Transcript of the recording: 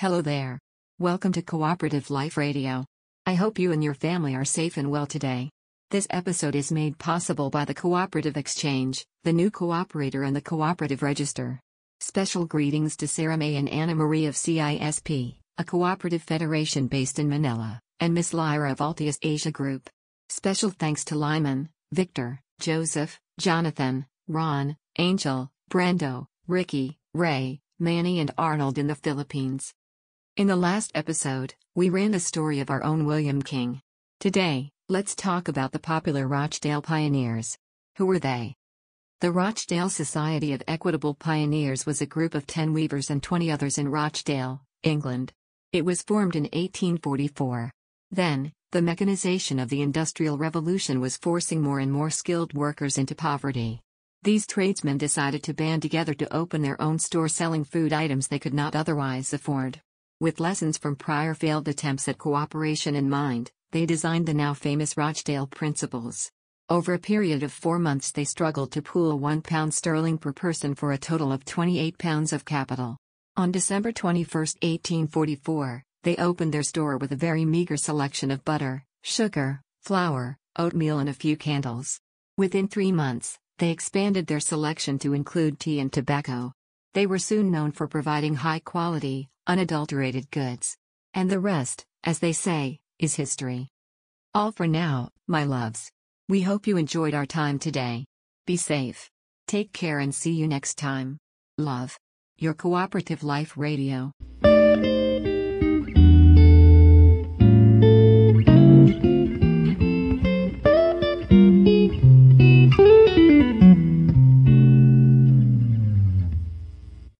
Hello there. Welcome to Cooperative Life Radio. I hope you and your family are safe and well today. This episode is made possible by the Cooperative Exchange, the new cooperator, and the Cooperative Register. Special greetings to Sarah May and Anna Marie of CISP, a cooperative federation based in Manila, and Miss Lyra of Altius Asia Group. Special thanks to Lyman, Victor, Joseph, Jonathan, Ron, Angel, Brando, Ricky, Ray, Manny, and Arnold in the Philippines. In the last episode, we ran the story of our own William King. Today, let's talk about the popular Rochdale Pioneers. Who were they? The Rochdale Society of Equitable Pioneers was a group of 10 weavers and 20 others in Rochdale, England. It was formed in 1844. Then, the mechanization of the Industrial Revolution was forcing more and more skilled workers into poverty. These tradesmen decided to band together to open their own store selling food items they could not otherwise afford. With lessons from prior failed attempts at cooperation in mind, they designed the now famous Rochdale Principles. Over a period of four months, they struggled to pool one pound sterling per person for a total of 28 pounds of capital. On December 21, 1844, they opened their store with a very meager selection of butter, sugar, flour, oatmeal, and a few candles. Within three months, they expanded their selection to include tea and tobacco. They were soon known for providing high quality, unadulterated goods. And the rest, as they say, is history. All for now, my loves. We hope you enjoyed our time today. Be safe. Take care and see you next time. Love. Your Cooperative Life Radio.